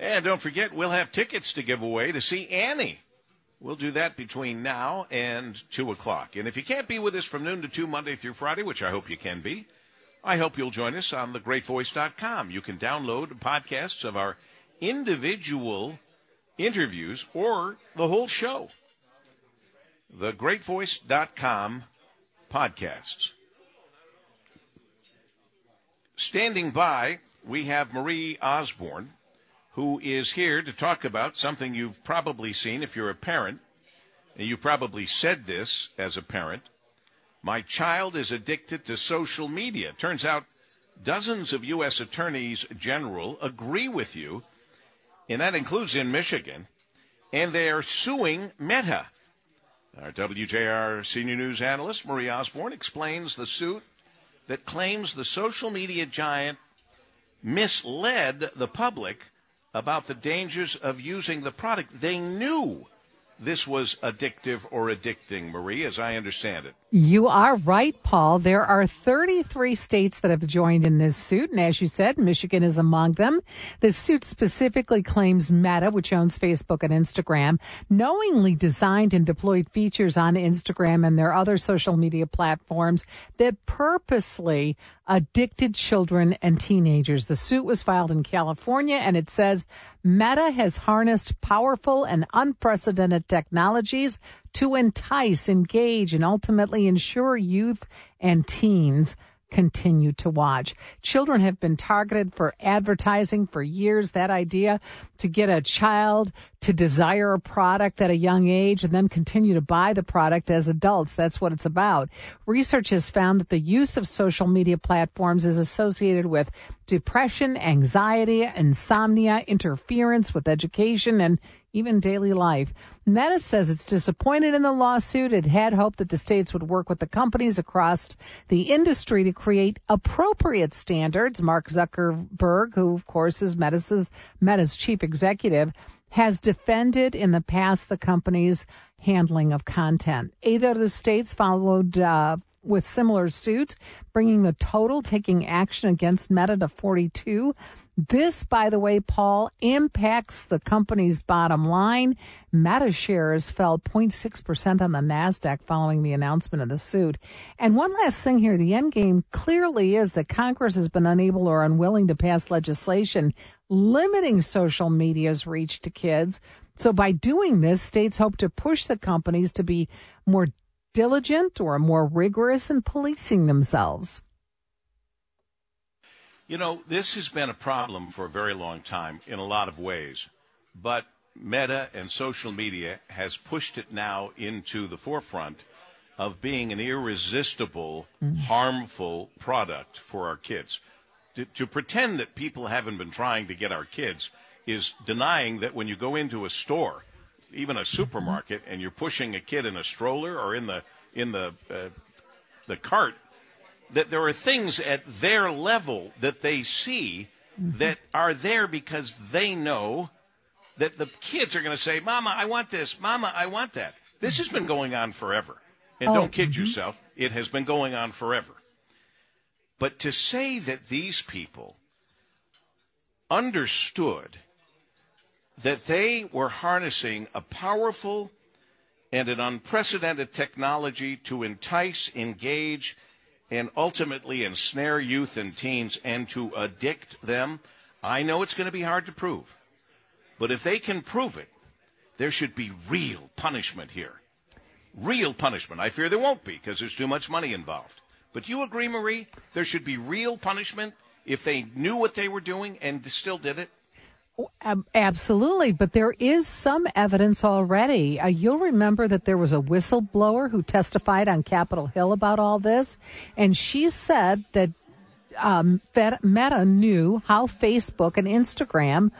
And don't forget, we'll have tickets to give away to see Annie. We'll do that between now and 2 o'clock. And if you can't be with us from noon to 2 Monday through Friday, which I hope you can be, I hope you'll join us on thegreatvoice.com. You can download podcasts of our individual interviews or the whole show. Thegreatvoice.com podcasts. Standing by, we have Marie Osborne, who is here to talk about something you've probably seen if you're a parent, and you probably said this as a parent. My child is addicted to social media. Turns out dozens of U.S. attorneys general agree with you, and that includes in Michigan, and they are suing Meta. Our WJR senior news analyst, Marie Osborne, explains the suit that claims the social media giant misled the public about the dangers of using the product. They knew this was addictive or addicting, Marie, as I understand it. You are right, Paul. There are 33 states that have joined in this suit. And as you said, Michigan is among them. The suit specifically claims Meta, which owns Facebook and Instagram, knowingly designed and deployed features on Instagram and their other social media platforms that purposely addicted children and teenagers. The suit was filed in California and it says Meta has harnessed powerful and unprecedented technologies to entice, engage, and ultimately ensure youth and teens continue to watch. Children have been targeted for advertising for years. That idea to get a child to desire a product at a young age and then continue to buy the product as adults. That's what it's about. Research has found that the use of social media platforms is associated with depression, anxiety, insomnia, interference with education, and even daily life. Meta says it's disappointed in the lawsuit. It had hoped that the states would work with the companies across the industry to create appropriate standards. Mark Zuckerberg, who of course is Meta's, chief executive, has defended in the past the company's handling of content. Eight other states followed uh, with similar suits, bringing the total taking action against Meta to 42. This, by the way, Paul, impacts the company's bottom line. Meta shares fell 0.6% on the NASDAQ following the announcement of the suit. And one last thing here the end game clearly is that Congress has been unable or unwilling to pass legislation limiting social media's reach to kids. So by doing this, states hope to push the companies to be more diligent or more rigorous in policing themselves. You know, this has been a problem for a very long time in a lot of ways, but Meta and social media has pushed it now into the forefront of being an irresistible, mm-hmm. harmful product for our kids. To, to, pretend that people haven't been trying to get our kids is denying that when you go into a store, even a supermarket, and you're pushing a kid in a stroller or in the in the uh, the cart that there are things at their level that they see mm-hmm. that are there because they know that the kids are going to say, Mama, I want this. Mama, I want that. This has been going on forever. And oh, don't kid mm-hmm. yourself, it has been going on forever. But to say that these people understood that they were harnessing a powerful and an unprecedented technology to entice, engage, and ultimately ensnare youth and teens and to addict them, I know it's going to be hard to prove. But if they can prove it, there should be real punishment here. Real punishment. I fear there won't be because there's too much money involved. But you agree, Marie? There should be real punishment if they knew what they were doing and still did it? Absolutely, but there is some evidence already. Uh, you'll remember that there was a whistleblower who testified on Capitol Hill about all this, and she said that um, Meta knew how Facebook and Instagram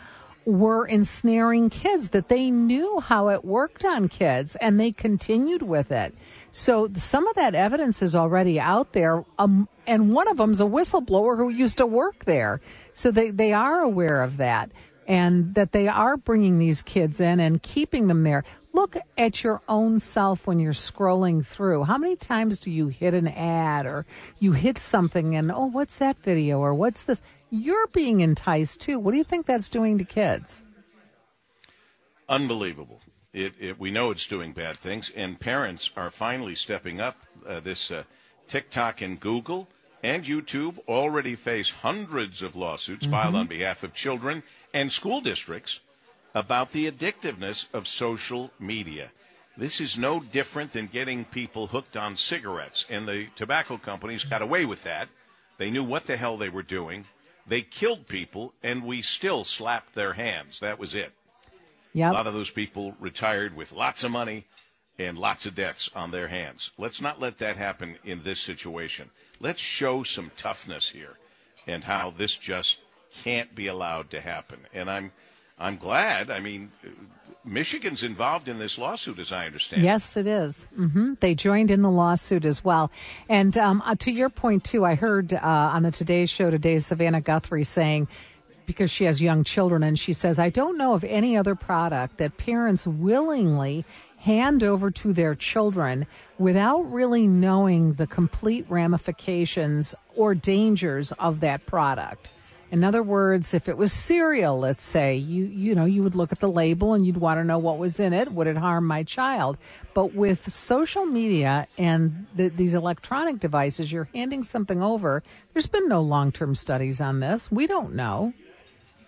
were ensnaring kids, that they knew how it worked on kids, and they continued with it. So some of that evidence is already out there, um, and one of them's a whistleblower who used to work there. So they, they are aware of that and that they are bringing these kids in and keeping them there. Look at your own self when you're scrolling through. How many times do you hit an ad or you hit something and, oh, what's that video or what's this? You're being enticed too. What do you think that's doing to kids? Unbelievable. It, it, we know it's doing bad things, and parents are finally stepping up. Uh, this uh, TikTok and Google and YouTube already face hundreds of lawsuits mm-hmm. filed on behalf of children and school districts about the addictiveness of social media. This is no different than getting people hooked on cigarettes, and the tobacco companies got away with that. They knew what the hell they were doing. They killed people, and we still slapped their hands. That was it. Yep. A lot of those people retired with lots of money and lots of deaths on their hands. Let's not let that happen in this situation. Let's show some toughness here and how this just can't be allowed to happen. And I'm I'm glad. I mean, Michigan's involved in this lawsuit, as I understand. Yes, it is. Mm-hmm. They joined in the lawsuit as well. And um, uh, to your point, too, I heard uh, on the Today Show today Savannah Guthrie saying, because she has young children, and she says, I don't know of any other product that parents willingly hand over to their children without really knowing the complete ramifications or dangers of that product. In other words, if it was cereal, let's say, you you know, you would look at the label and you'd want to know what was in it. Would it harm my child? But with social media and the, these electronic devices, you're handing something over. There's been no long term studies on this. We don't know.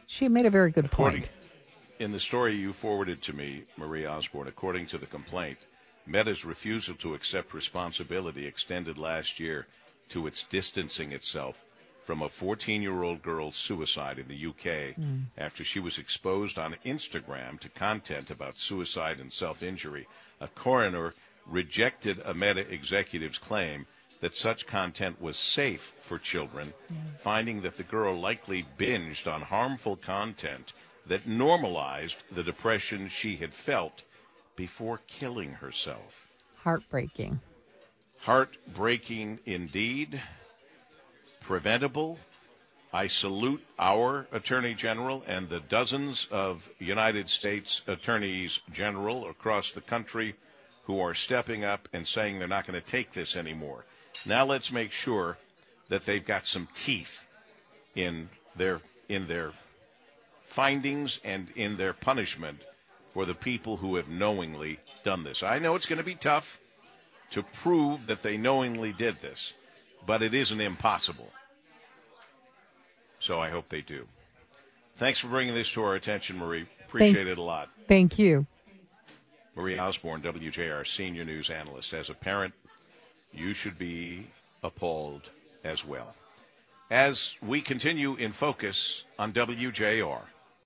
She made a very good point. In the story you forwarded to me, Marie Osborne, according to the complaint, Meta's refusal to accept responsibility extended last year to its distancing itself from a 14 year old girl's suicide in the UK mm. after she was exposed on Instagram to content about suicide and self injury. A coroner rejected a Meta executive's claim that such content was safe for children, finding that the girl likely binged on harmful content that normalized the depression she had felt before killing herself. Heartbreaking. Heartbreaking indeed preventable. I salute our Attorney General and the dozens of United States Attorneys General across the country who are stepping up and saying they're not going to take this anymore. Now let's make sure that they've got some teeth in their in their findings and in their punishment for the people who have knowingly done this. I know it's going to be tough to prove that they knowingly did this but it isn't impossible. So I hope they do. Thanks for bringing this to our attention, Marie. Appreciate thank, it a lot. Thank you. Marie Osborne, WJR senior news analyst. As a parent, you should be appalled as well. As we continue in focus on WJR.